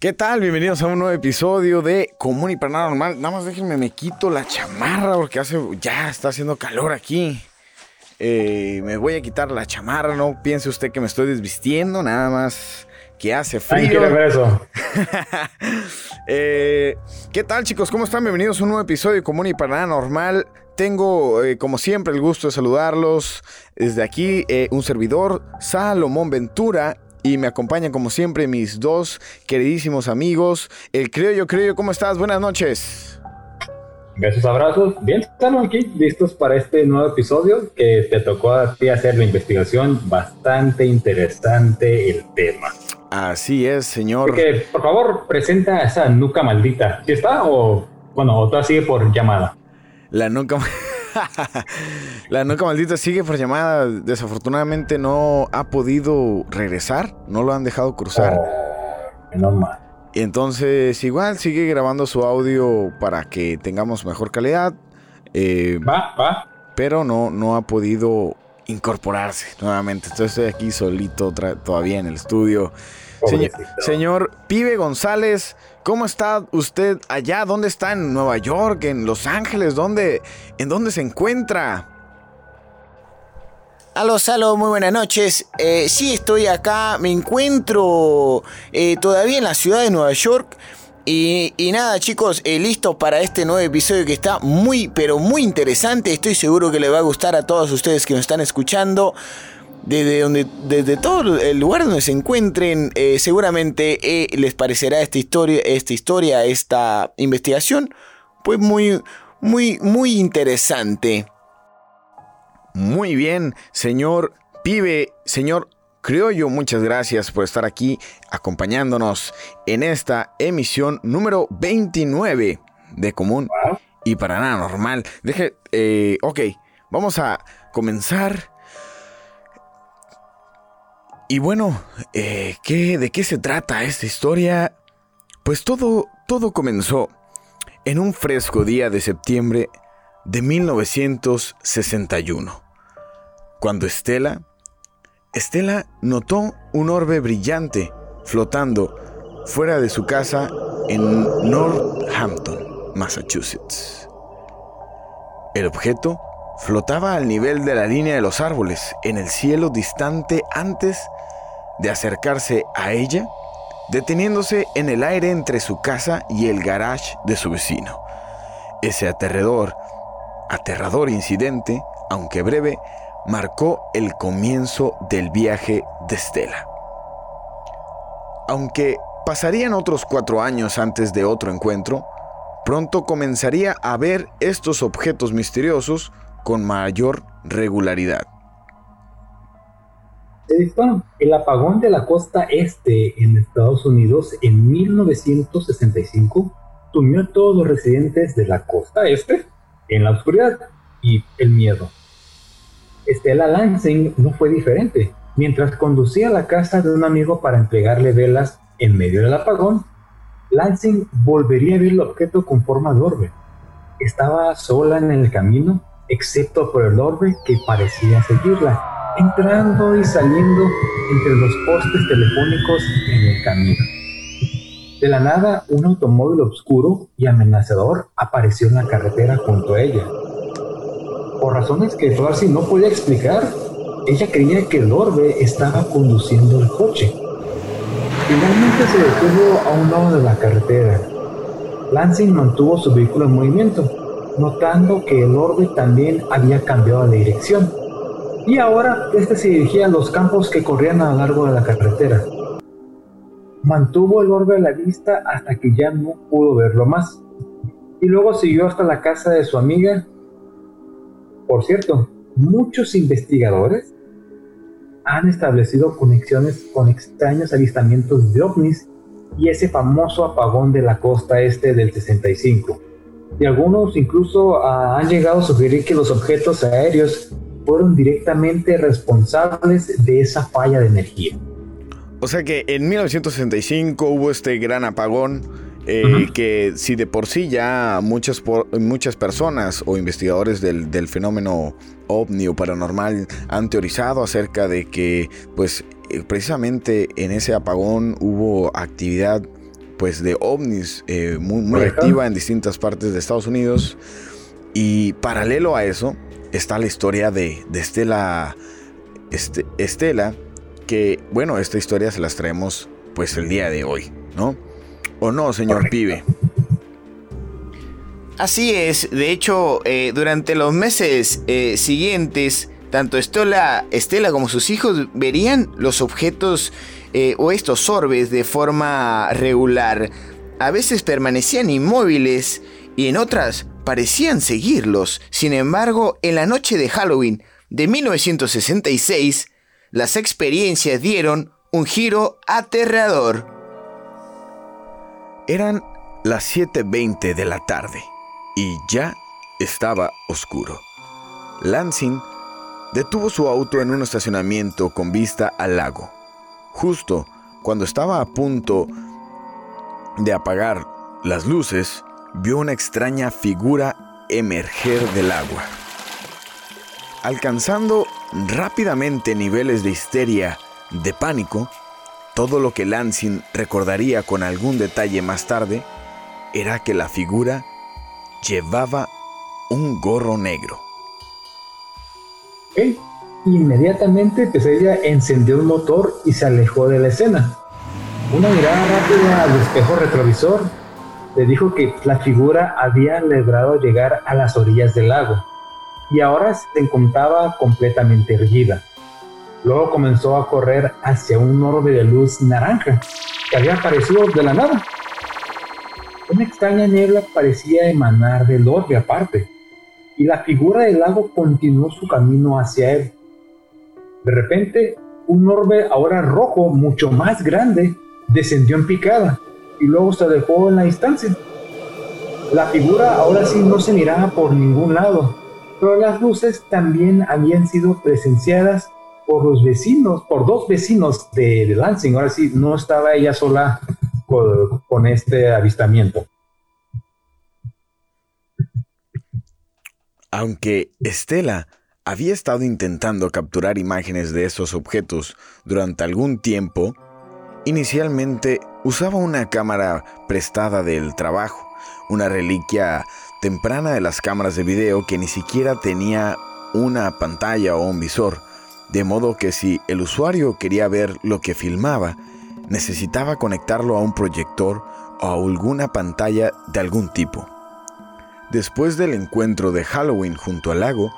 ¿Qué tal? Bienvenidos a un nuevo episodio de Común y Paranormal. Nada más déjenme, me quito la chamarra porque hace, ya está haciendo calor aquí. Eh, me voy a quitar la chamarra, no piense usted que me estoy desvistiendo, nada más que hace frío. ver eso. Eh, ¿Qué tal chicos? ¿Cómo están? Bienvenidos a un nuevo episodio de Común y Paranormal. Tengo, eh, como siempre, el gusto de saludarlos. Desde aquí, un servidor, Salomón Ventura, y me acompañan como siempre mis dos queridísimos amigos. El Creo Yo Creo, ¿cómo estás? Buenas noches. Besos, abrazos. Bien, estamos aquí listos para este nuevo episodio que te tocó a ti hacer la investigación. Bastante interesante el tema. Así es, señor. que, por favor, presenta esa nuca maldita. ¿Sí está o, bueno, o sigue por llamada? La maldita. la nuca maldita sigue por llamada. Desafortunadamente no ha podido regresar. No lo han dejado cruzar. Oh, y entonces igual sigue grabando su audio para que tengamos mejor calidad. Eh, va, va. Pero no, no ha podido incorporarse nuevamente. Entonces estoy aquí solito todavía en el estudio. Señor Pibe González, ¿Cómo está usted allá? ¿Dónde está? ¿En Nueva York? ¿En Los Ángeles? ¿Dónde, ¿En dónde se encuentra? Aló, Salo, muy buenas noches. Eh, sí, estoy acá, me encuentro eh, todavía en la ciudad de Nueva York. Y, nada, chicos, eh, listo para este nuevo episodio que está muy, pero muy interesante. Estoy seguro que le va a gustar a todos ustedes que nos están escuchando desde, donde, desde todo el lugar donde se encuentren, eh, seguramente eh, les parecerá esta historia, esta historia, esta investigación, pues muy, muy, muy interesante. Muy bien, señor Pibe, señor Criollo, muchas gracias por estar aquí acompañándonos en esta emisión número 29 de Común y para nada normal. Deje, eh, ok, vamos a comenzar y bueno, eh, ¿qué, ¿de qué se trata esta historia? Pues todo, todo comenzó en un fresco día de septiembre de 1961, cuando Estela, Estela notó un orbe brillante flotando fuera de su casa en Northampton, Massachusetts. El objeto flotaba al nivel de la línea de los árboles en el cielo distante antes de acercarse a ella, deteniéndose en el aire entre su casa y el garage de su vecino. Ese aterrador, aterrador incidente, aunque breve, marcó el comienzo del viaje de Stella. Aunque pasarían otros cuatro años antes de otro encuentro, pronto comenzaría a ver estos objetos misteriosos con mayor regularidad. El apagón de la costa este en Estados Unidos en 1965 sumió a todos los residentes de la costa este en la oscuridad y el miedo. Estela Lansing no fue diferente. Mientras conducía a la casa de un amigo para entregarle velas en medio del apagón, Lansing volvería a ver el objeto con forma de orbe. Estaba sola en el camino, excepto por el orbe que parecía seguirla entrando y saliendo entre los postes telefónicos en el camino. De la nada, un automóvil oscuro y amenazador apareció en la carretera junto a ella. Por razones que Darcy no podía explicar, ella creía que el orbe estaba conduciendo el coche. Finalmente se detuvo a un lado de la carretera. Lansing mantuvo su vehículo en movimiento, notando que el orbe también había cambiado de dirección y ahora este se dirigía a los campos que corrían a lo largo de la carretera. Mantuvo el orbe a la vista hasta que ya no pudo verlo más, y luego siguió hasta la casa de su amiga. Por cierto, muchos investigadores han establecido conexiones con extraños avistamientos de ovnis y ese famoso apagón de la costa este del 65. Y algunos incluso ah, han llegado a sugerir que los objetos aéreos fueron directamente responsables de esa falla de energía. O sea que en 1965 hubo este gran apagón eh, que si de por sí ya muchas, muchas personas o investigadores del, del, fenómeno ovni o paranormal han teorizado acerca de que pues eh, precisamente en ese apagón hubo actividad pues de ovnis muy, muy activa en distintas partes de Estados Unidos. Y paralelo a eso está la historia de, de Estela, este, Estela, que bueno, esta historia se las traemos pues el día de hoy, ¿no? ¿O no, señor pibe? Así es, de hecho, eh, durante los meses eh, siguientes, tanto Estela, Estela como sus hijos verían los objetos eh, o estos orbes de forma regular. A veces permanecían inmóviles y en otras parecían seguirlos. Sin embargo, en la noche de Halloween de 1966, las experiencias dieron un giro aterrador. Eran las 7.20 de la tarde y ya estaba oscuro. Lansing detuvo su auto en un estacionamiento con vista al lago. Justo cuando estaba a punto de apagar las luces, vio una extraña figura emerger del agua. Alcanzando rápidamente niveles de histeria, de pánico, todo lo que Lansing recordaría con algún detalle más tarde era que la figura llevaba un gorro negro. Inmediatamente pues ella encendió un motor y se alejó de la escena. Una mirada rápida al espejo retrovisor le dijo que la figura había logrado llegar a las orillas del lago y ahora se encontraba completamente erguida. Luego comenzó a correr hacia un orbe de luz naranja que había aparecido de la nada. Una extraña niebla parecía emanar del orbe aparte, y la figura del lago continuó su camino hacia él. De repente, un orbe ahora rojo, mucho más grande, descendió en picada y luego se dejó en la distancia. La figura ahora sí no se miraba por ningún lado, pero las luces también habían sido presenciadas por los vecinos, por dos vecinos de, Lansing. Ahora sí, no estaba ella sola con, este avistamiento. Aunque Estela había estado intentando capturar imágenes de esos objetos durante algún tiempo, inicialmente usaba una cámara prestada del trabajo, una reliquia temprana de las cámaras de video que ni siquiera tenía una pantalla o un visor, de modo que si el usuario quería ver lo que filmaba, necesitaba conectarlo a un proyector o a alguna pantalla de algún tipo. Después del encuentro de Halloween junto al lago,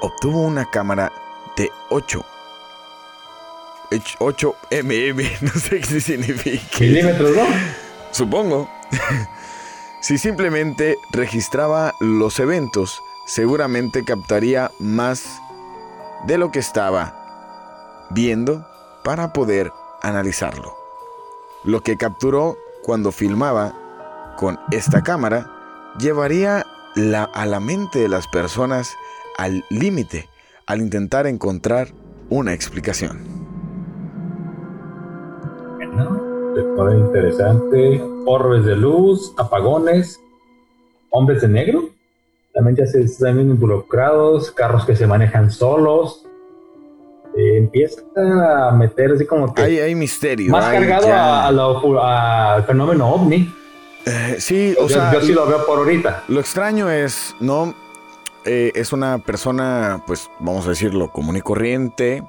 obtuvo una cámara de 8 8 mm, no sé qué significa. Milímetros, ¿no? Supongo. si simplemente registraba los eventos, seguramente captaría más de lo que estaba viendo para poder analizarlo. Lo que capturó cuando filmaba con esta cámara llevaría a la mente de las personas al límite al intentar encontrar una explicación. Bueno, interesante. Orbes de luz, apagones, hombres de negro. También ya se están involucrados, carros que se manejan solos. Eh, empieza a meter así como que. Hay, hay misterio. Más cargado al fenómeno ovni. Eh, sí, o sea. Yo sí lo veo por ahorita. Lo extraño es, no. Eh, es una persona, pues, vamos a decirlo, común y corriente.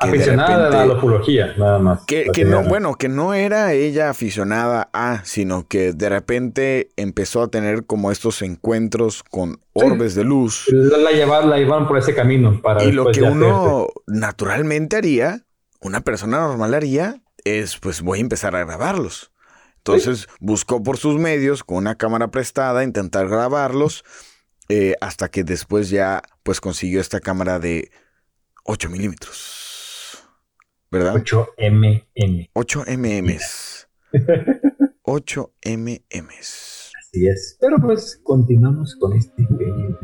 Aficionada a la ufología, nada más. Que, que no, bueno, que no era ella aficionada a, sino que de repente empezó a tener como estos encuentros con orbes de luz. La, la, la por ese camino para. Y lo que uno naturalmente haría, una persona normal haría, es pues voy a empezar a grabarlos. Entonces buscó por sus medios con una cámara prestada intentar grabarlos eh, hasta que después ya pues consiguió esta cámara de 8 milímetros. ¿Verdad? 8 mm. 8 mm. 8 mm. Así es. Pero pues continuamos con este video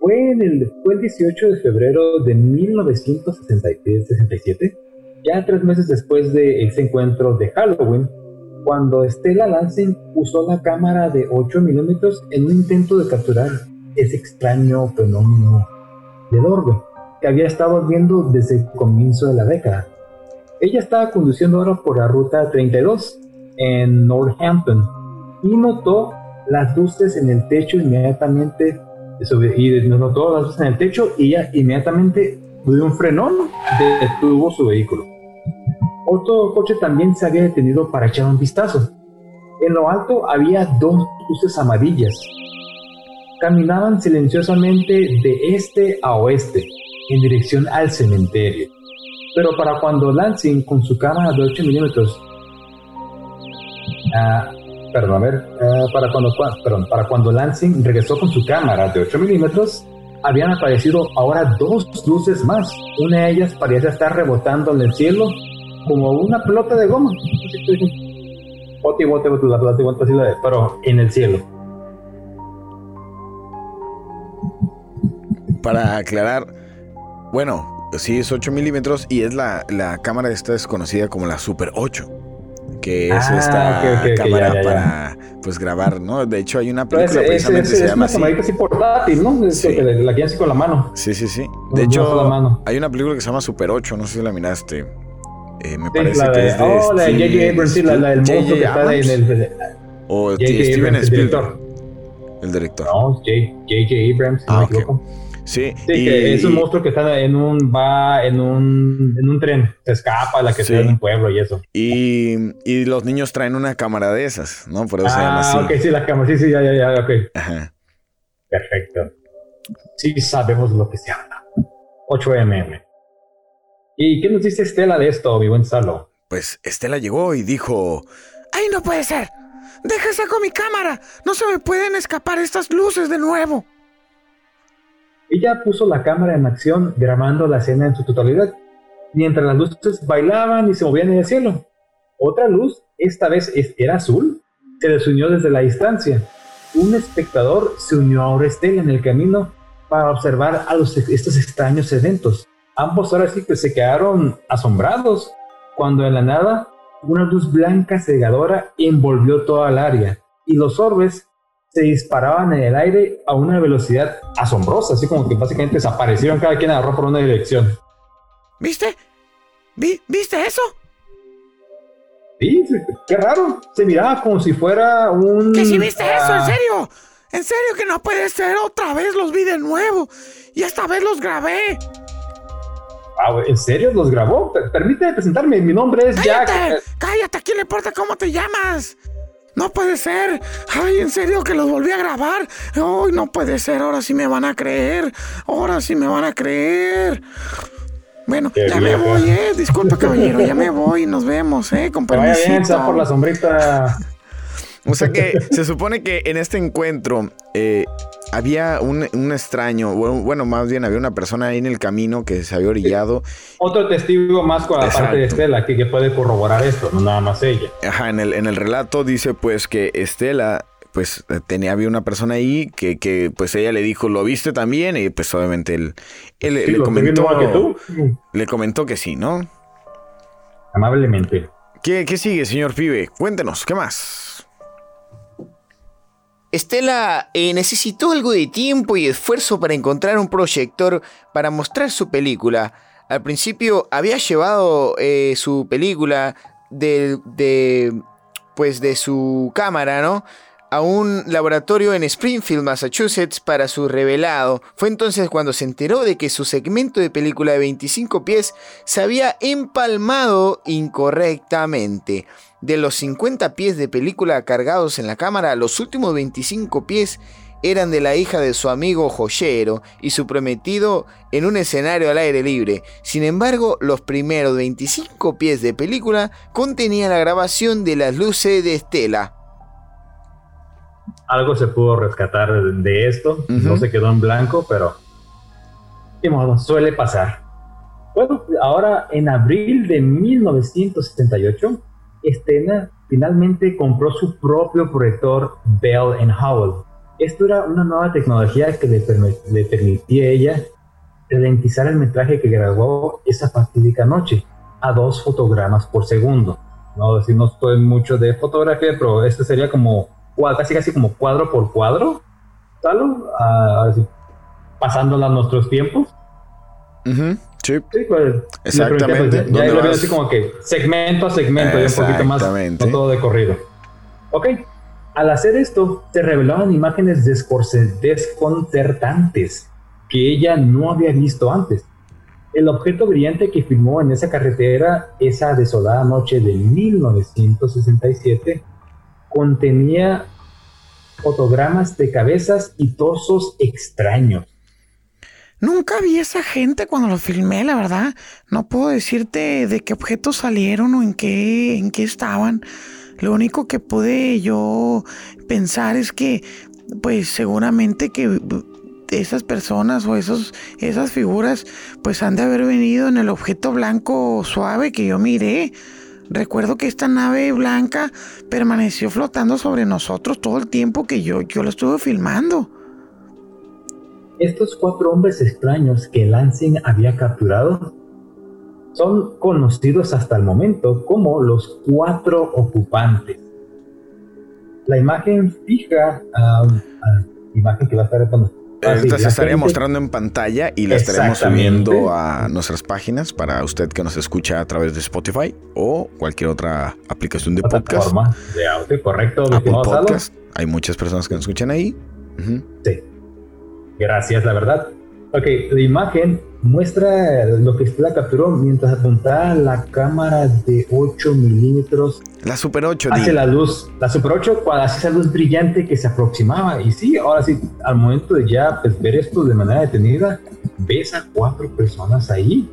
Fue, en el, fue el 18 de febrero de 1967 ya tres meses después de ese encuentro de Halloween, cuando Stella Lansing usó la cámara de 8 milímetros en un intento de capturar ese extraño fenómeno del orbe que había estado viendo desde el comienzo de la década. Ella estaba conduciendo ahora por la ruta 32 en Northampton y notó las luces en el techo inmediatamente y notó las luces en el techo y ella inmediatamente dio un frenón detuvo su vehículo. Otro coche también se había detenido para echar un vistazo. En lo alto había dos luces amarillas. Caminaban silenciosamente de este a oeste, en dirección al cementerio. Pero para cuando Lansing con su cámara de 8 milímetros, ah, perdón, a ver, ah, para, cuando, perdón, para cuando Lansing regresó con su cámara de 8 milímetros, habían aparecido ahora dos luces más. Una de ellas parecía estar rebotando en el cielo como una pelota de goma. Bote, bote, bote, bote, bote, bote, pero en el cielo. Para aclarar, bueno, Sí, es 8 milímetros y es la, la cámara esta es conocida como la Super 8 que es ah, esta cámara para pues grabar, ¿no? De hecho hay una película es, precisamente es, se llama así. así portátil, ¿no? Sí. La que con la mano. Sí, sí, sí. De hecho hay una película que se llama Super 8, no sé si la miraste. Eh, me parece que es de Oh, la de J.J. Abrams, sí, la, la del monstruo que está ahí en el o Steven Spielberg. El director. No, J.J. Abrams, si ah, no me equivoco. Sí, que es un monstruo que está en un va en un, en un tren, se escapa la que sea en un pueblo y eso. Y, y, los niños traen una cámara de esas, ¿no? Por eso se llama así. Ah, ok, sí, la cámara, sí, sí, ya, ya, ya, ok. Ajá. Perfecto. Sí sabemos lo que se habla. 8mm. ¿Y qué nos dice Estela de esto, mi buen Salo? Pues Estela llegó y dijo: ¡Ay, no puede ser! ¡Déjese con mi cámara! ¡No se me pueden escapar estas luces de nuevo! Ella puso la cámara en acción grabando la escena en su totalidad, mientras las luces bailaban y se movían en el cielo. Otra luz, esta vez era azul, se les unió desde la distancia. Un espectador se unió a Orestela en el camino para observar a estos extraños eventos. Ambos ahora sí que se quedaron asombrados cuando en la nada una luz blanca cegadora envolvió toda el área y los orbes se disparaban en el aire a una velocidad asombrosa, así como que básicamente desaparecieron, cada quien agarró por una dirección. ¿Viste? ¿Viste eso? Sí, qué raro. Se miraba como si fuera un. ¿Que si viste eso? ¿En ah. serio? ¿En serio que no puede ser? Otra vez los vi de nuevo. Y esta vez los grabé. Ah, ¿En serio los grabó? Permíteme presentarme. Mi nombre es ¡Cállate! Jack. ¡Cállate! ¿A quién le importa cómo te llamas? No puede ser. Ay, en serio que los volví a grabar. Ay, no puede ser. Ahora sí me van a creer. Ahora sí me van a creer. Bueno, ya me voy, eh. Disculpa, caballero. Ya me voy. Nos vemos, eh. Con Vaya bien, por la sombrita. O sea que se supone que en este encuentro eh, había un, extraño, bueno, más bien había una persona ahí en el camino que se había orillado. Otro testigo más con la parte de Estela que, puede corroborar esto, no nada más ella. Ajá, en el, en el relato dice pues que Estela pues tenía había una persona ahí que, que pues ella le dijo lo viste también y pues obviamente él, él le comentó que tú. le comentó que sí no amablemente ¿Qué, qué sigue señor pibe cuéntenos qué más Estela eh, necesitó algo de tiempo y esfuerzo para encontrar un proyector para mostrar su película. Al principio había llevado eh, su película de, de, pues de su cámara, ¿no? a un laboratorio en Springfield, Massachusetts, para su revelado. Fue entonces cuando se enteró de que su segmento de película de 25 pies se había empalmado incorrectamente. De los 50 pies de película cargados en la cámara, los últimos 25 pies eran de la hija de su amigo joyero y su prometido en un escenario al aire libre. Sin embargo, los primeros 25 pies de película contenían la grabación de las luces de Estela, algo se pudo rescatar de esto. No se quedó en blanco, pero de modo, suele pasar. Bueno, ahora en abril de 1978, Stena finalmente compró su propio proyector Bell Howell. Esto era una nueva tecnología que le, le permitía a ella ralentizar el metraje que grabó esa fatídica noche a dos fotogramas por segundo. No, si no estoy mucho de fotografía, pero este sería como casi casi como cuadro por cuadro, tal, pasándola a nuestros tiempos. Sí, Sí, pues, Exactamente. le pregunté, pues, ya- ya ¿Dónde lo veo así como que segmento a segmento, y un poquito más, Exactamente. no todo de corrido. Ok, al hacer esto, se revelaban imágenes desconcertantes que ella no había visto antes. El objeto brillante que filmó en esa carretera esa desolada noche de 1967 contenía fotogramas de cabezas y torsos extraños. Nunca vi a esa gente cuando lo filmé, la verdad. No puedo decirte de qué objetos salieron o en qué, en qué estaban. Lo único que pude yo pensar es que, pues seguramente que esas personas o esos, esas figuras, pues han de haber venido en el objeto blanco suave que yo miré. Recuerdo que esta nave blanca permaneció flotando sobre nosotros todo el tiempo que yo, yo lo estuve filmando. Estos cuatro hombres extraños que Lansing había capturado son conocidos hasta el momento como los cuatro ocupantes. La imagen fija, ah, ah, imagen que va a estar cuando Esta se estaría gente- mostrando en pantalla y la estaremos subiendo a nuestras páginas para usted que nos escucha a través de Spotify o cualquier otra aplicación de podcast. de audio, correcto, Apple? Podcast. Hay muchas personas que nos escuchan ahí. Sí. Gracias, la verdad. Ok, la imagen muestra lo que la capturó mientras apuntaba la cámara de 8 milímetros La Super 8 hacia Di. la luz, la Super 8, cuando hace esa luz brillante que se aproximaba. Y sí, ahora sí, al momento de ya pues, ver esto de manera detenida, ves a cuatro personas ahí.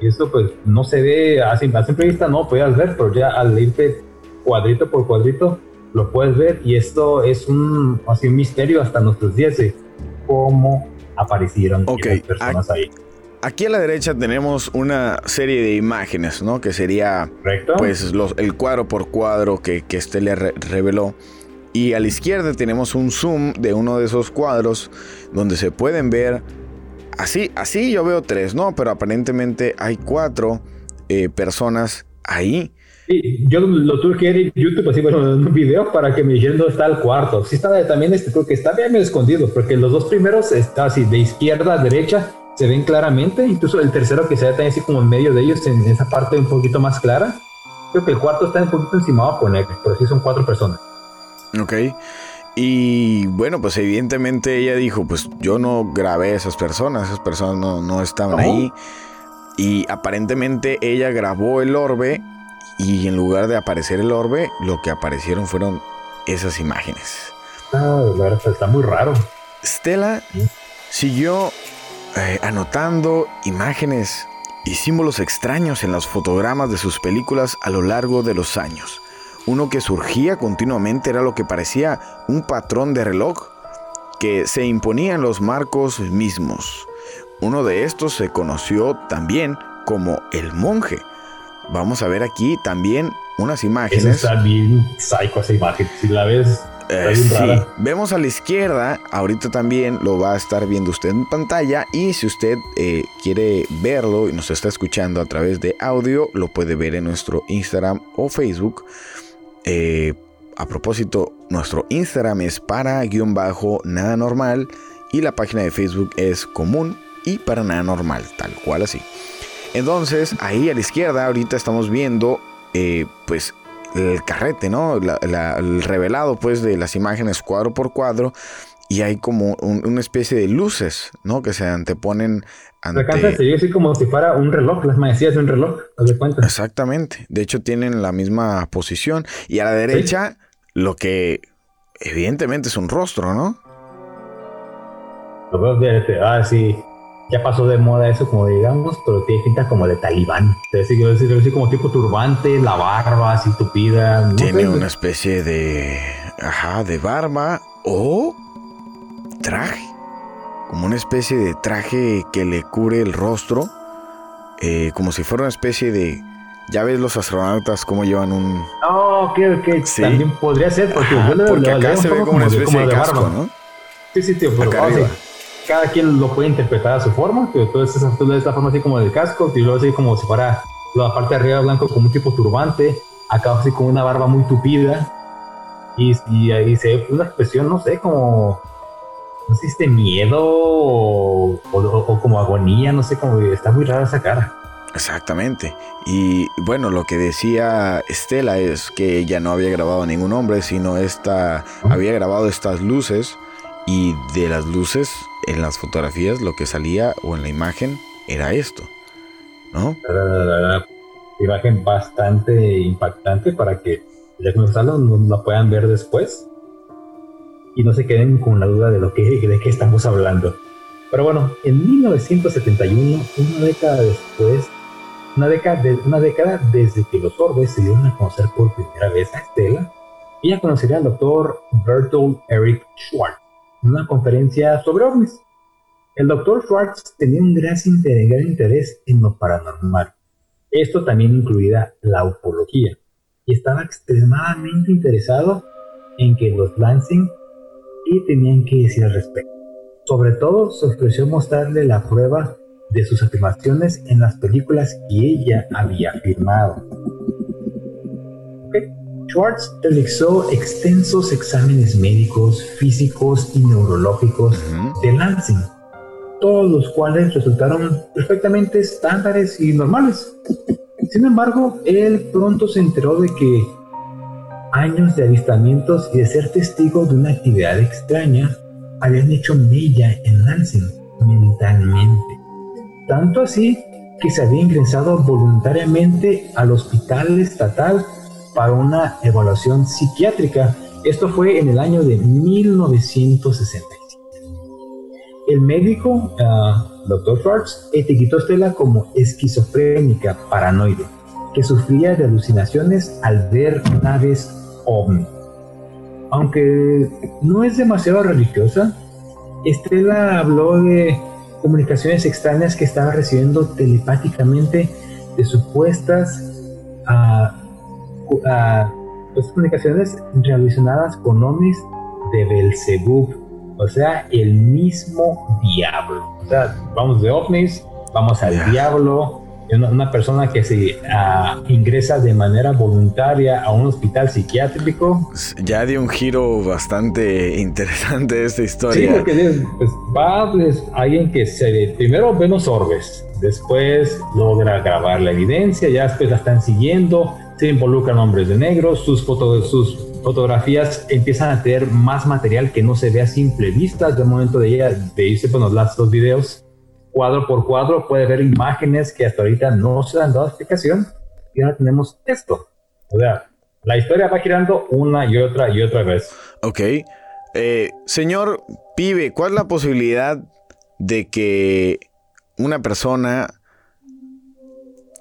Y esto pues no se ve a, sim- a simple vista, no podías ver, pero ya al irte cuadrito por cuadrito, lo puedes ver. Y esto es un, así, un misterio hasta nuestros días de cómo aparecieron Ok, esas personas ahí. Aquí a la derecha tenemos una serie de imágenes, ¿no? Que sería ¿Correcto? pues los, el cuadro por cuadro que, que este le re- reveló. Y a la izquierda tenemos un zoom de uno de esos cuadros donde se pueden ver, así, así yo veo tres, ¿no? Pero aparentemente hay cuatro eh, personas ahí. Sí, yo lo tuve que ver en YouTube, así, bueno, en un video para que me dijeran dónde está el cuarto. Sí, está también, este, creo que está bien escondido, porque los dos primeros está así, de izquierda a derecha, se ven claramente. Incluso el tercero que se ve también así como en medio de ellos, en esa parte un poquito más clara. Creo que el cuarto está un poquito encimado con él, pero sí son cuatro personas. Ok. Y bueno, pues evidentemente ella dijo, pues yo no grabé a esas personas, esas personas no, no estaban No. ahí. Y aparentemente ella grabó el orbe y en lugar de aparecer el orbe, lo que aparecieron fueron esas imágenes. Ah, está muy raro. Stella siguió eh, anotando imágenes y símbolos extraños en los fotogramas de sus películas a lo largo de los años. Uno que surgía continuamente era lo que parecía un patrón de reloj que se imponía en los marcos mismos. Uno de estos se conoció también como el monje. Vamos a ver aquí también unas Eso imágenes. está bien psycho esa imagen. Si la ves, Eh, sí, vemos a la izquierda, ahorita también lo va a estar viendo usted en pantalla y si usted eh, quiere verlo y nos está escuchando a través de audio, lo puede ver en nuestro Instagram o Facebook. Eh, a propósito, nuestro Instagram es para guion bajo nada normal y la página de Facebook es común y para nada normal, tal cual así. Entonces, ahí a la izquierda, ahorita estamos viendo, eh, pues, el carrete, ¿no? La- la- el revelado, pues, de las imágenes cuadro por cuadro. Y hay como un- una especie de luces, ¿no? Que se anteponen se alcanza a ante... seguir así como si fuera un reloj, las manecillas de un reloj, de cuenta. Exactamente. De hecho, tienen la misma posición. Y a la derecha, lo que evidentemente es un rostro, ¿no? De- ah, sí, ya pasó de moda eso, como digamos, pero tiene pinta como de talibán. Es decir, así como tipo turbante, la barba así tupida. no Tiene sé, una especie de. Ajá, de barba o traje. Como una especie de traje que le cubre el rostro. eh, como si fuera una especie de. Ya ves los astronautas cómo llevan un. No, ok, Sí. también podría ser, porque Ajá, porque acá se ve como una de- especie de barba. casco, ¿no? Sí, sí, tío, pero Acá ah, sí. Cada quien lo puede interpretar a su forma, pero tú esa, tú das esta forma así como del casco, y luego así como si fuera la parte de arriba blanco como un tipo turbante, acá así como una barba muy tupida, y, y ahí se ve una expresión, no sé, como no sé si miedo o, o, como agonía, no sé, cómo está muy rara esa cara. Exactamente. Y bueno, lo que decía Estela es que ella no había grabado ningún hombre, sino esta había grabado estas luces y de las luces en las fotografías lo que salía o en la imagen era esto, ¿no? Imagen bastante impactante para que ya nos no la puedan ver después y no se queden con la duda de lo que de qué estamos hablando. Pero bueno, en 1971, una década después una década, una década desde que los orbes se dieron a conocer por primera vez a Estela, ella conocería al doctor Bertolt Eric Schwartz en una conferencia sobre ovnis. El doctor Schwartz tenía un gran interés en lo paranormal. Esto también incluía la ufología y estaba extremadamente interesado en que los Lansing y tenían que decir al respecto. Sobre todo se ofreció mostrarle la prueba de sus afirmaciones en las películas que ella había firmado. Schwartz realizó extensos exámenes médicos, físicos y neurológicos de Lansing, todos los cuales resultaron perfectamente estándares y normales. Sin embargo, él pronto se enteró de que años de avistamientos y de ser testigo de una actividad extraña habían hecho mella en Lansing mentalmente. Tanto así que se había ingresado voluntariamente al hospital estatal para una evaluación psiquiátrica. Esto fue en el año de 1967. El médico, uh, Dr. Schwartz, etiquetó a Stella como esquizofrénica paranoide, que sufría de alucinaciones al ver naves ovni. Aunque no es demasiado religiosa, Estela habló de comunicaciones extrañas que estaba recibiendo telepáticamente de supuestas uh, comunicaciones relacionadas con ovnis de Belzebub, o sea, el mismo diablo. O sea, vamos de ovnis, vamos al diablo, una, persona que se ah, ingresa de manera voluntaria a un hospital psiquiátrico. Ya dio un giro bastante interesante esta historia. Sí, porque pues, va pues, alguien que se, primero ve los orbes, después logra grabar la evidencia, ya después la están siguiendo, se involucran hombres de negro, sus, sus fotografías empiezan a tener más material que no se ve a simple vista. Desde el momento de ella de irse, bueno, los videos cuadro por cuadro, puede ver imágenes que hasta ahorita no se han dado explicación y ahora tenemos esto. O sea, la historia va girando una y otra y otra vez. Ok. Eh, señor Pibe, ¿cuál es la posibilidad de que una persona,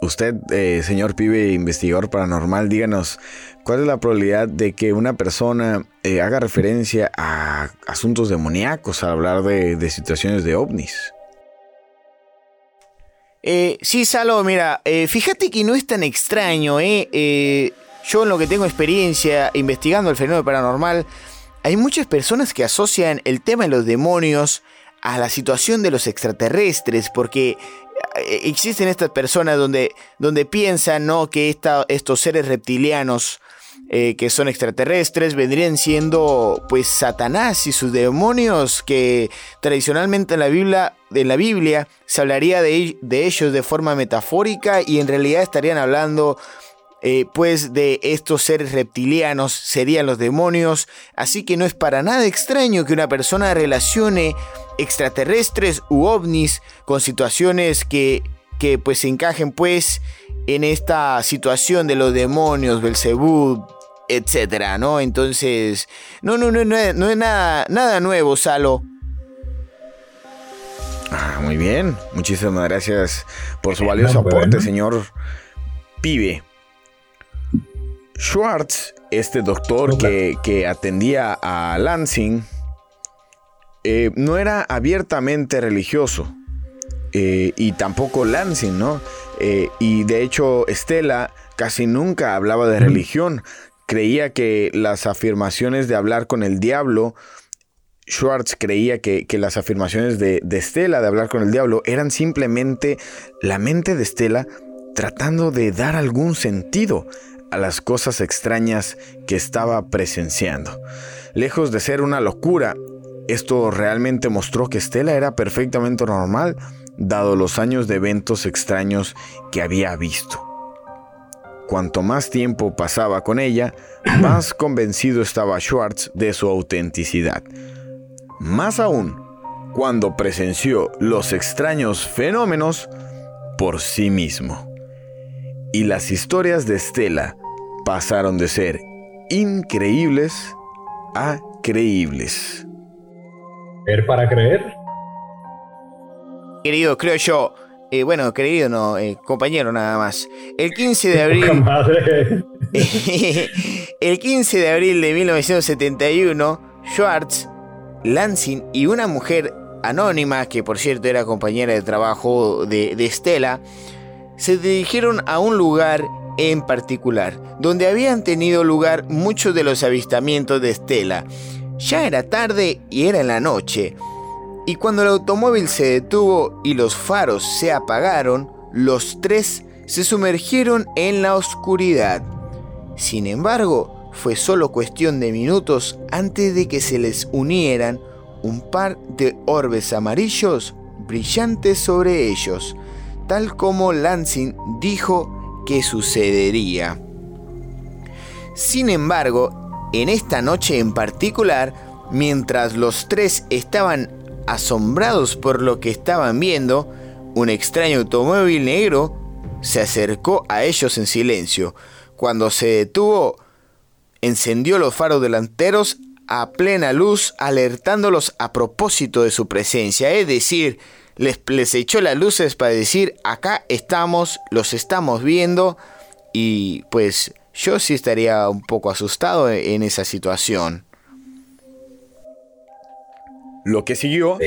usted, eh, señor Pibe, investigador paranormal, díganos, ¿cuál es la probabilidad de que una persona eh, haga referencia a asuntos demoníacos al hablar de, de situaciones de ovnis? Eh, sí, Salo, mira, eh, fíjate que no es tan extraño, ¿eh? Yo en lo que tengo experiencia investigando el fenómeno paranormal, hay muchas personas que asocian el tema de los demonios a la situación de los extraterrestres, porque existen estas personas donde, donde piensan ¿no? que estos seres reptilianos eh, que son extraterrestres, vendrían siendo pues Satanás y sus demonios que tradicionalmente en la Biblia, en la Biblia se hablaría de, ellos de forma metafórica y en realidad estarían hablando eh, pues de estos seres reptilianos serían los demonios, así que no es para nada extraño que una persona relacione extraterrestres u ovnis con situaciones que, que pues se encajen pues en esta situación de los demonios, Belcebú, etcétera, ¿no? Entonces, no, no, no, no, es, no es nada, nada nuevo, Salo. Ah, muy bien. Muchísimas gracias por su valioso aporte, señor Pibe. Schwartz, este doctor que, atendía a Lansing, eh, no era abiertamente religioso. Eh, y tampoco Lansing, ¿no? Eh, y de hecho, Estela casi nunca hablaba de religión creía que las afirmaciones de hablar con el diablo, Schwartz creía que, las afirmaciones de, de Stella de hablar con el diablo eran simplemente la mente de Stella tratando de dar algún sentido a las cosas extrañas que estaba presenciando. Lejos de ser una locura, Esto realmente mostró que Stella era perfectamente normal, dado los años de eventos extraños que había visto. Cuanto más tiempo pasaba con ella, más convencido estaba Schwartz de su autenticidad. Más aún, cuando presenció los extraños fenómenos por sí mismo. Y las historias de Stella pasaron de ser increíbles a creíbles. ¿Ver para creer? Querido, creo yo, eh, bueno, querido no, eh, compañero nada más. El 15 de abril... el 15 de abril de 1971, Schwartz, Lansing y una mujer anónima, que por cierto era compañera de trabajo de, de Stella, se dirigieron a un lugar en particular, donde habían tenido lugar muchos de los avistamientos de Stella. Ya era tarde y era en la noche, y cuando el automóvil se detuvo y los faros se apagaron, los tres se sumergieron en la oscuridad. Sin embargo, fue solo cuestión de minutos antes de que se les unieran un par de orbes amarillos brillantes sobre ellos, tal como Lansing dijo sucedería. Sin embargo, en esta noche en particular, mientras los tres estaban asombrados por lo que estaban viendo, un extraño automóvil negro se acercó a ellos en silencio. Cuando se detuvo, encendió los faros delanteros a plena luz, alertándolos a propósito de su presencia, es decir, les, les echó las luces para decir, acá estamos, los estamos viendo, y pues yo sí estaría un poco asustado en esa situación. Lo que siguió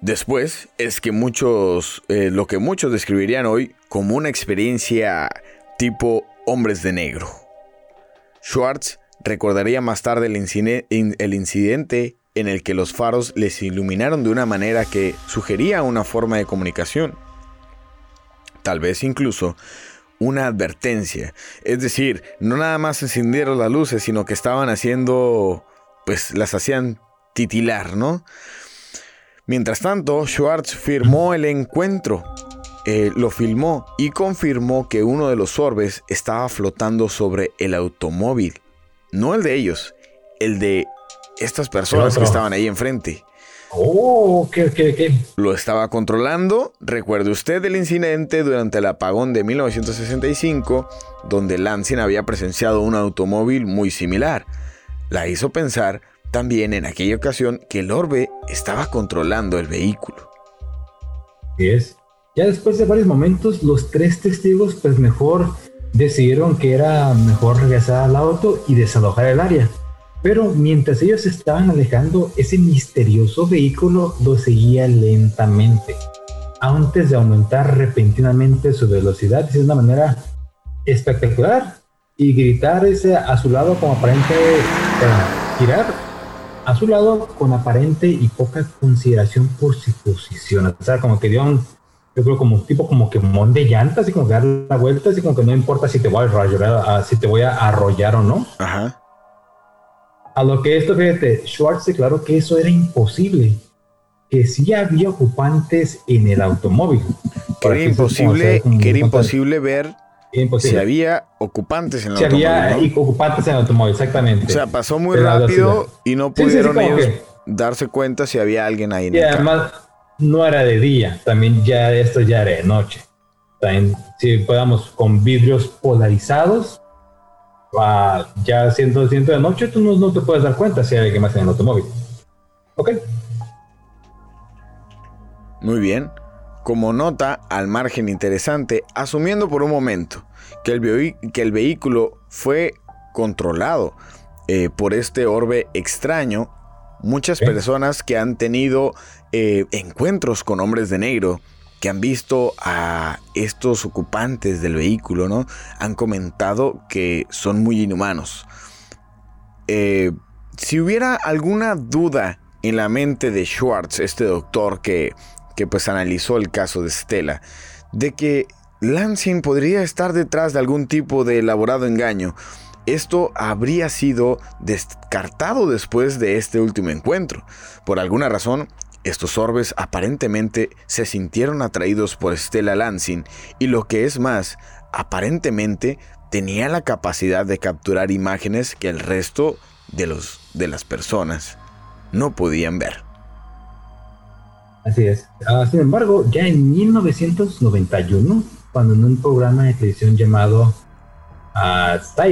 después es que muchos, eh, lo que muchos describirían hoy como una experiencia tipo hombres de negro. Schwartz recordaría más tarde el, el incidente en el que los faros les iluminaron de una manera que sugería una forma de comunicación. Tal vez incluso una advertencia. Es decir, no nada más encendieron las luces, sino que estaban haciendo, pues las hacían titilar, ¿no? Mientras tanto, Schwartz firmó el encuentro, eh, lo filmó y confirmó que uno de los orbes estaba flotando sobre el automóvil. No el de ellos, el de estas personas que estaban ahí enfrente. Oh, ¿qué, qué, qué? Lo estaba controlando. Recuerde usted el incidente durante el apagón de 1965, donde Lansing había presenciado un automóvil muy similar. La hizo pensar también en aquella ocasión que el orbe estaba controlando el vehículo. es. Ya después de varios momentos, los tres testigos pues mejor decidieron que era mejor regresar al auto y desalojar el área. Pero mientras ellos estaban alejando, ese misterioso vehículo lo seguía lentamente, antes de aumentar repentinamente su velocidad de una manera espectacular y gritar ese a su lado como aparente eh, girar a su lado con aparente y poca consideración por su posición. O sea, como que dio un, yo creo como un tipo como que mon de llantas, así como que dar la vuelta, así como que no importa si te voy a arrollar, si te voy a arrollar o no. Ajá. A lo que esto, fíjate, Schwartz declaró que eso era imposible, que sí había ocupantes en el automóvil. Que era imposible, que era imposible ver si había ocupantes en el automóvil. Si había ocupantes en el automóvil, exactamente. O sea, pasó muy rápido y no pudieron ellos darse cuenta si había alguien ahí. En y además, no era de día, también ya esto ya era de noche. También, si podamos con vidrios polarizados, ya siendo, siendo de noche, tú no, no, te puedes dar cuenta si hay alguien más en el automóvil. Ok. Muy bien como nota al margen interesante, asumiendo por un momento que el, que el vehículo fue controlado eh, por este orbe extraño, muchas personas que han tenido eh, encuentros con hombres de negro, que han visto a estos ocupantes del vehículo, ¿no? Han comentado que son muy inhumanos. Eh, si hubiera alguna duda en la mente de Schwartz, este doctor que que pues analizó el caso de Stella, de que Lansing podría estar detrás de algún tipo de elaborado engaño. esto habría sido descartado después de este último encuentro. Por alguna razón, estos orbes aparentemente se sintieron atraídos por Stella Lansing y lo que es más, aparentemente tenía la capacidad de capturar imágenes que el resto de, los, de las personas no podían ver. Así es. Ah, sin embargo, ya en 1991, cuando en un programa de televisión llamado uh,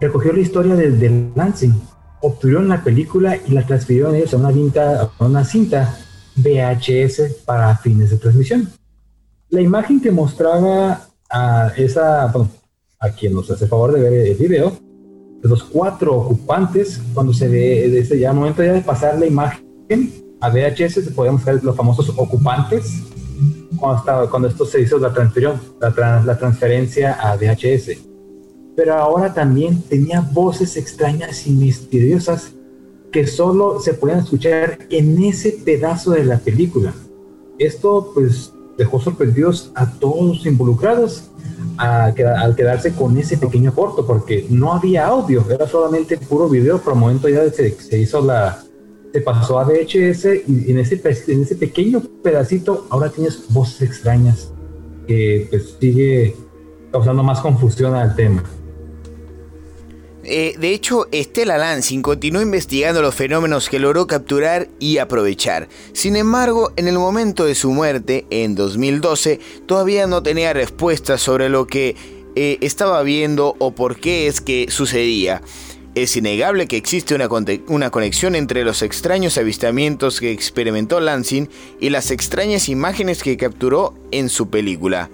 recogió la historia del, Lansing, obtuvieron la película y la transfirieron ellos a una, cinta, a una cinta VHS para fines de transmisión. La imagen que mostraba a esa, bueno, a quien nos hace favor de ver el video, de los cuatro ocupantes, cuando se ve desde ya momento ya de pasar la imagen a VHS, se podemos ver los famosos ocupantes, cuando, estaba, cuando esto se hizo la transferencia a VHS. Pero ahora también tenía voces extrañas y misteriosas que solo se podían escuchar en ese pedazo de la película. Esto pues dejó sorprendidos a todos los involucrados al quedarse con ese pequeño corto, porque no había audio, era solamente puro video, por el momento ya se, se hizo la, se pasó a VHS y en ese, en ese pequeño pedacito ahora tienes voces extrañas que pues sigue causando más confusión al tema. Eh, de hecho, Stella Lansing continuó investigando los fenómenos que logró capturar y aprovechar. Sin embargo, en el momento de su muerte, en 2012, todavía no tenía respuestas sobre lo que eh, estaba viendo o por qué es que sucedía. Es innegable que existe una, una, conexión entre los extraños avistamientos que experimentó Lansing y las extrañas imágenes que capturó en su película.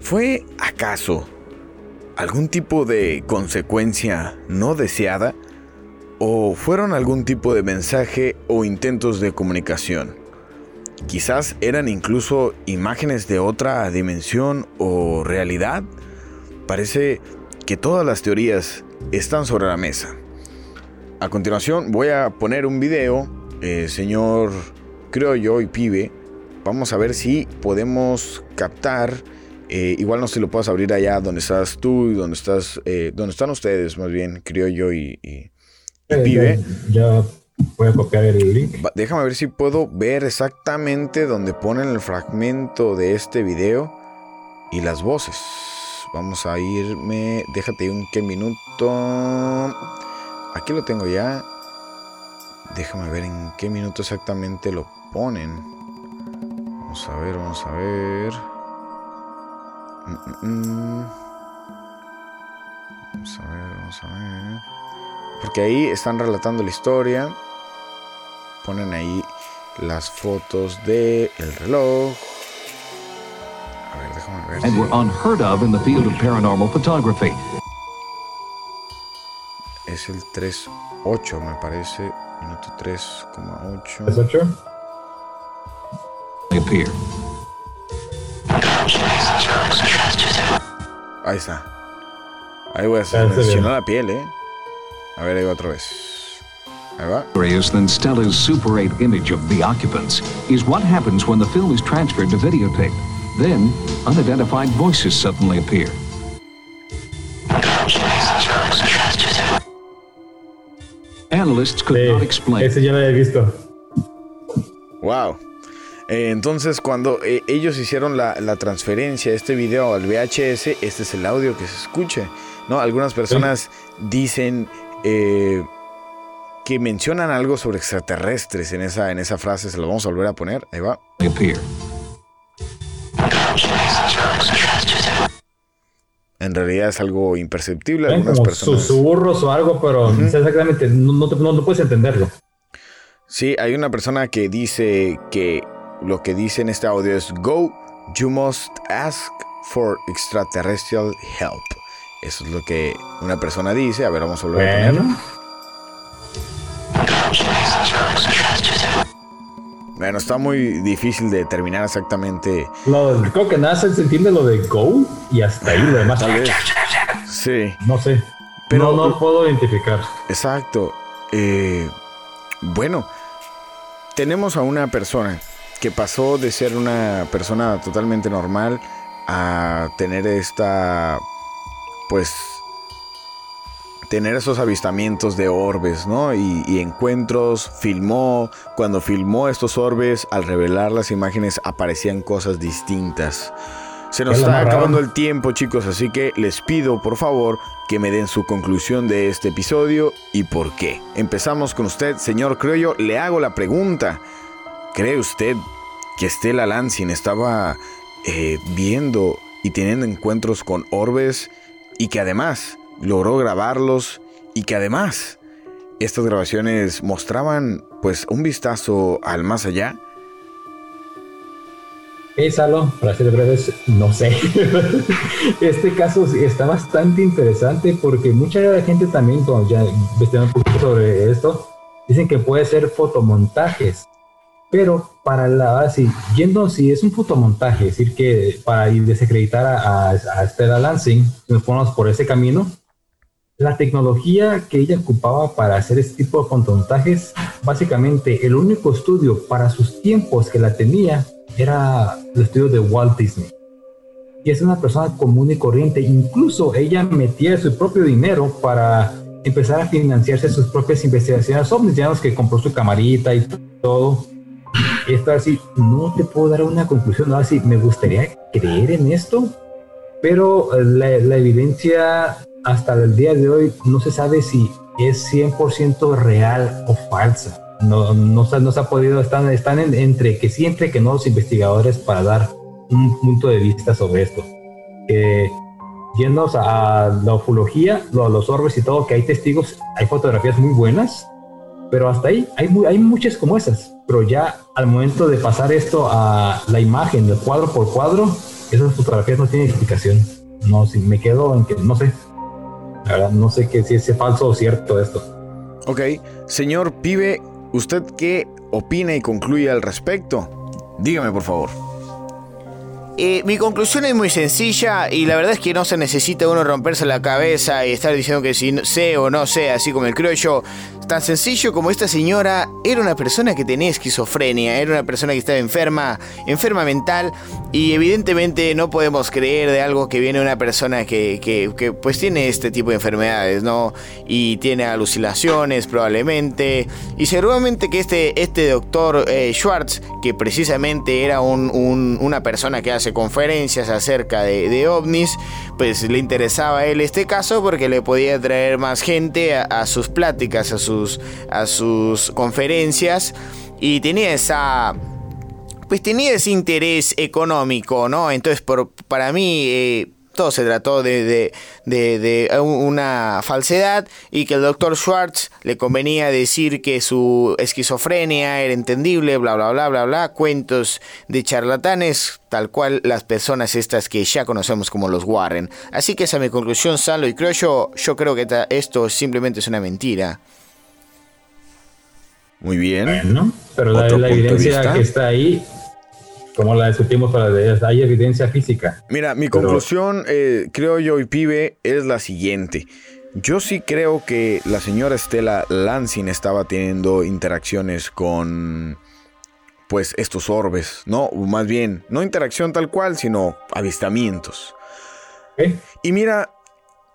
¿Fue acaso algún tipo de consecuencia no deseada o fueron algún tipo de mensaje o intentos de comunicación. Quizás eran incluso imágenes de otra dimensión o realidad. Parece que todas las teorías están sobre la mesa. A continuación voy a poner un video, eh, señor creo yo y pibe. Vamos a ver si podemos captar eh, igual no sé si lo puedes abrir allá donde estás tú y donde estás, eh, donde están ustedes, más bien, creo yo y, y, eh, Pibe. Ya, voy a copiar el link. déjame ver si puedo ver exactamente donde ponen el fragmento de este video y las voces. Vamos a irme, déjate un qué minuto. Aquí lo tengo ya. Déjame ver en qué minuto exactamente lo ponen. Vamos a ver, vamos a ver. Vamos a ver, vamos a ver. Porque ahí están relatando la historia. Ponen ahí las fotos de el reloj. A ver, déjame ver. And were unheard of in the field of paranormal photography. Es el 3.8, me parece. Minuto 3,8. ¿3.8? Appear. Ahí está. Ahí voy a hacer. Me la piel, eh. A ver, ahí va otra vez. Ahí va. Than Stella's Super 8 image of the occupants is what happens when the film is transferred to videotape. Then, unidentified voices suddenly appear. Analysts could sí, not explain. Ese ya lo había visto. Wow. Eh, entonces, cuando eh, ellos hicieron la, transferencia de este video al VHS, este es el audio que se escuche. ¿no? Algunas personas dicen eh, que mencionan algo sobre extraterrestres en esa, en esa frase. Se lo vamos a volver a poner. Ahí va. En realidad es algo imperceptible. Algunas como susurros o algo, pero exactamente no, no puedes entenderlo. Sí, hay una persona que dice que lo que dice en este audio es Go, you must ask for extraterrestrial help. Eso es lo que una persona dice. A ver, vamos a volver a ponerlo. Bueno, está muy difícil de determinar exactamente. Lo, creo que nada se entiende lo de go y hasta ahí lo demás. Tal vez. Sí. No sé. Pero no, puedo identificar. Exacto. Eh, bueno, tenemos a una persona que pasó de ser una persona totalmente normal a tener esta pues tener esos avistamientos de orbes, ¿no? Y, encuentros, filmó, cuando filmó estos orbes, al revelar las imágenes aparecían cosas distintas. Se nos está acabando el tiempo, chicos, así que les pido, por favor, que me den su conclusión de este episodio y por qué. Empezamos con usted, señor Criollo. Le hago la pregunta. ¿Cree usted que Stella Lansing estaba eh, viendo y teniendo encuentros con orbes y que además logró grabarlos y que además estas grabaciones mostraban pues un vistazo al más allá. Es algo, para ser breves, no sé. este caso está bastante interesante porque mucha gente también, cuando ya investigando un poco sobre esto, dicen que puede ser fotomontajes. Pero para la así, yendo si es un fotomontaje, es decir, que para desacreditar a, a Stella Lansing, nos ponemos por ese camino, la tecnología que ella ocupaba para hacer este tipo de fotomontajes, básicamente el único estudio para sus tiempos que la tenía era el estudio de Walt Disney. Y es una persona común y corriente. Incluso ella metía su propio dinero para empezar a financiarse sus propias investigaciones ovnis, ya que compró su camarita y todo. Esto así, no te puedo dar una conclusión, no así, me gustaría creer en esto, pero la, la evidencia hasta el día de hoy no se sabe si es 100% real o falsa. No, no, no, se ha podido, están, están entre que siempre que no los investigadores para dar un punto de vista sobre esto. Eh, a la ufología, los orbes y todo, que hay testigos, hay fotografías muy buenas, pero hasta ahí hay, hay muchas como esas. Pero ya al momento de pasar esto a la imagen, de cuadro por cuadro, esas fotografías no tienen explicación. No, si me quedo en que no sé, no sé qué, si es falso o cierto esto. Ok, señor Pibe, ¿usted qué opina y concluye al respecto? Dígame, por favor. Eh, mi conclusión es muy sencilla y la verdad es que no se necesita uno romperse la cabeza y estar diciendo que si sé o no sé, así como el creo yo. Tan sencillo como esta señora era una persona que tenía esquizofrenia, era una persona que estaba enferma, enferma mental y evidentemente no podemos creer de algo que viene una persona que, que, pues tiene este tipo de enfermedades, ¿no? Y tiene alucinaciones probablemente y seguramente que este, este doctor eh, Schwartz, que precisamente era un, una persona que hace conferencias acerca de, ovnis, pues le interesaba a él este caso porque le podía traer más gente a, sus pláticas, a sus, a sus conferencias y tenía esa pues tenía ese interés económico, ¿no? Entonces, por, para mí, eh, todo se trató de, una falsedad y que el doctor Schwartz le convenía decir que su esquizofrenia era entendible, bla, bla, bla, bla, bla, cuentos de charlatanes, tal cual las personas estas que ya conocemos como los Warren. Así que esa es mi conclusión, Salo, y creo yo, yo creo que esto simplemente es una mentira. Muy bien. pero la, la evidencia que está ahí como la discutimos para hay evidencia física. Mira, mi conclusión, eh, creo yo y pibe, es la siguiente. Yo sí creo que la señora Estela Lansing estaba teniendo interacciones con pues estos orbes, ¿no? Más bien, no interacción tal cual, sino avistamientos. Y mira,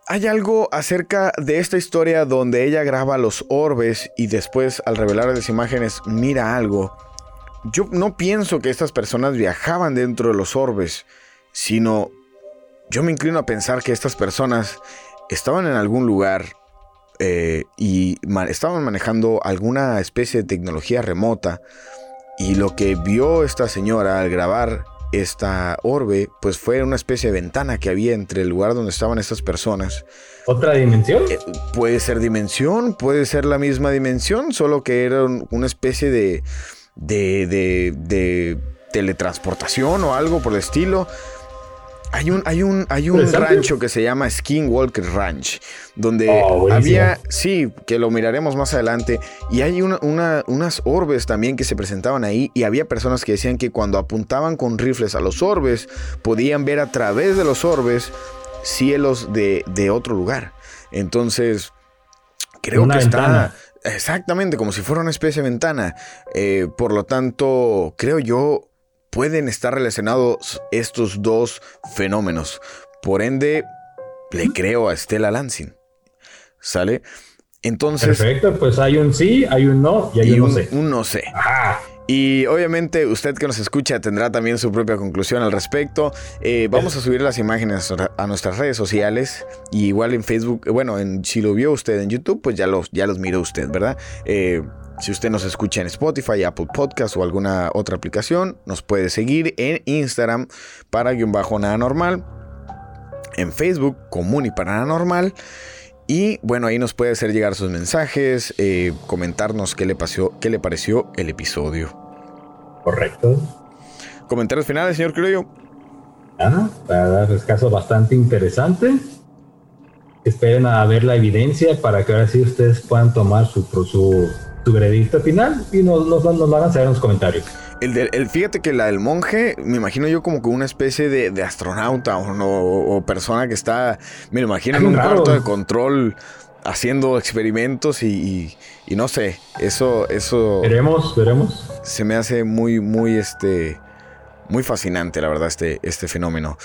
hay algo acerca de esta historia donde ella graba los orbes y después al revelar las imágenes mira algo. Yo no pienso que estas personas viajaban dentro de los orbes, sino yo me inclino a pensar que estas personas estaban en algún lugar eh, y estaban manejando alguna especie de tecnología remota y lo que vio esta señora al grabar esta orbe, pues fue una especie de ventana que había entre el lugar donde estaban estas personas. ¿Otra dimensión? Eh, puede ser dimensión, puede ser la misma dimensión, solo que era una especie de, de, de, de teletransportación o algo por el estilo. Hay un, hay un, hay un rancho que se llama Skinwalker Ranch, donde oh, había, sí, que lo miraremos más adelante, y hay una, unas orbes también que se presentaban ahí, y había personas que decían que cuando apuntaban con rifles a los orbes, podían ver a través de los orbes cielos de, de otro lugar. Entonces, creo que está Exactamente, como si fuera una especie de ventana. Eh, por lo tanto, creo yo, pueden estar relacionados estos dos fenómenos. Por ende, le creo a Estela Lansing. ¿Sale? Entonces. Perfecto, pues hay un sí, hay un no y hay un, no sé. Un no sé. Y obviamente usted que nos escucha tendrá también su propia conclusión al respecto. Eh, vamos a subir las imágenes a nuestras redes sociales. Y igual en Facebook, bueno, en, si lo vio usted en YouTube, pues ya los, ya los miró usted, ¿verdad? Eh, si usted nos escucha en Spotify, Apple Podcast o alguna otra aplicación, nos puede seguir en Instagram para guion bajo nada normal. En Facebook, común y para nada normal. Y bueno, ahí nos puede hacer llegar sus mensajes, eh, comentarnos qué le, pasó, qué le pareció el episodio. Correcto. Comentarios finales, señor Criollo. Ah, para dar caso bastante interesante. Esperen a ver la evidencia para que ahora sí ustedes puedan tomar su, su, su veredicto final y nos, nos, nos hagan saber en los comentarios. El, fíjate que la del monje, me imagino yo como que una especie de, astronauta o, persona que está, me imagino en un cuarto de control haciendo experimentos y, no sé, eso, eso. Veremos, veremos. Se me hace muy, muy, este, muy fascinante, la verdad, este, este fenómeno.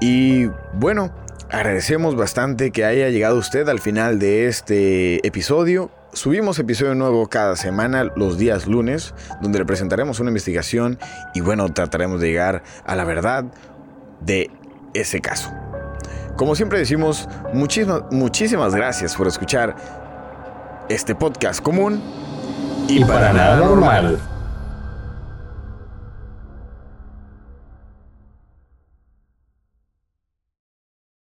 Y bueno, agradecemos bastante que haya llegado usted al final de este episodio. Subimos episodio nuevo cada semana los días lunes, donde le presentaremos una investigación y bueno, trataremos de llegar a la verdad de ese caso. Como siempre decimos, muchísimas, muchísimas gracias por escuchar este podcast común y, para, nada normal.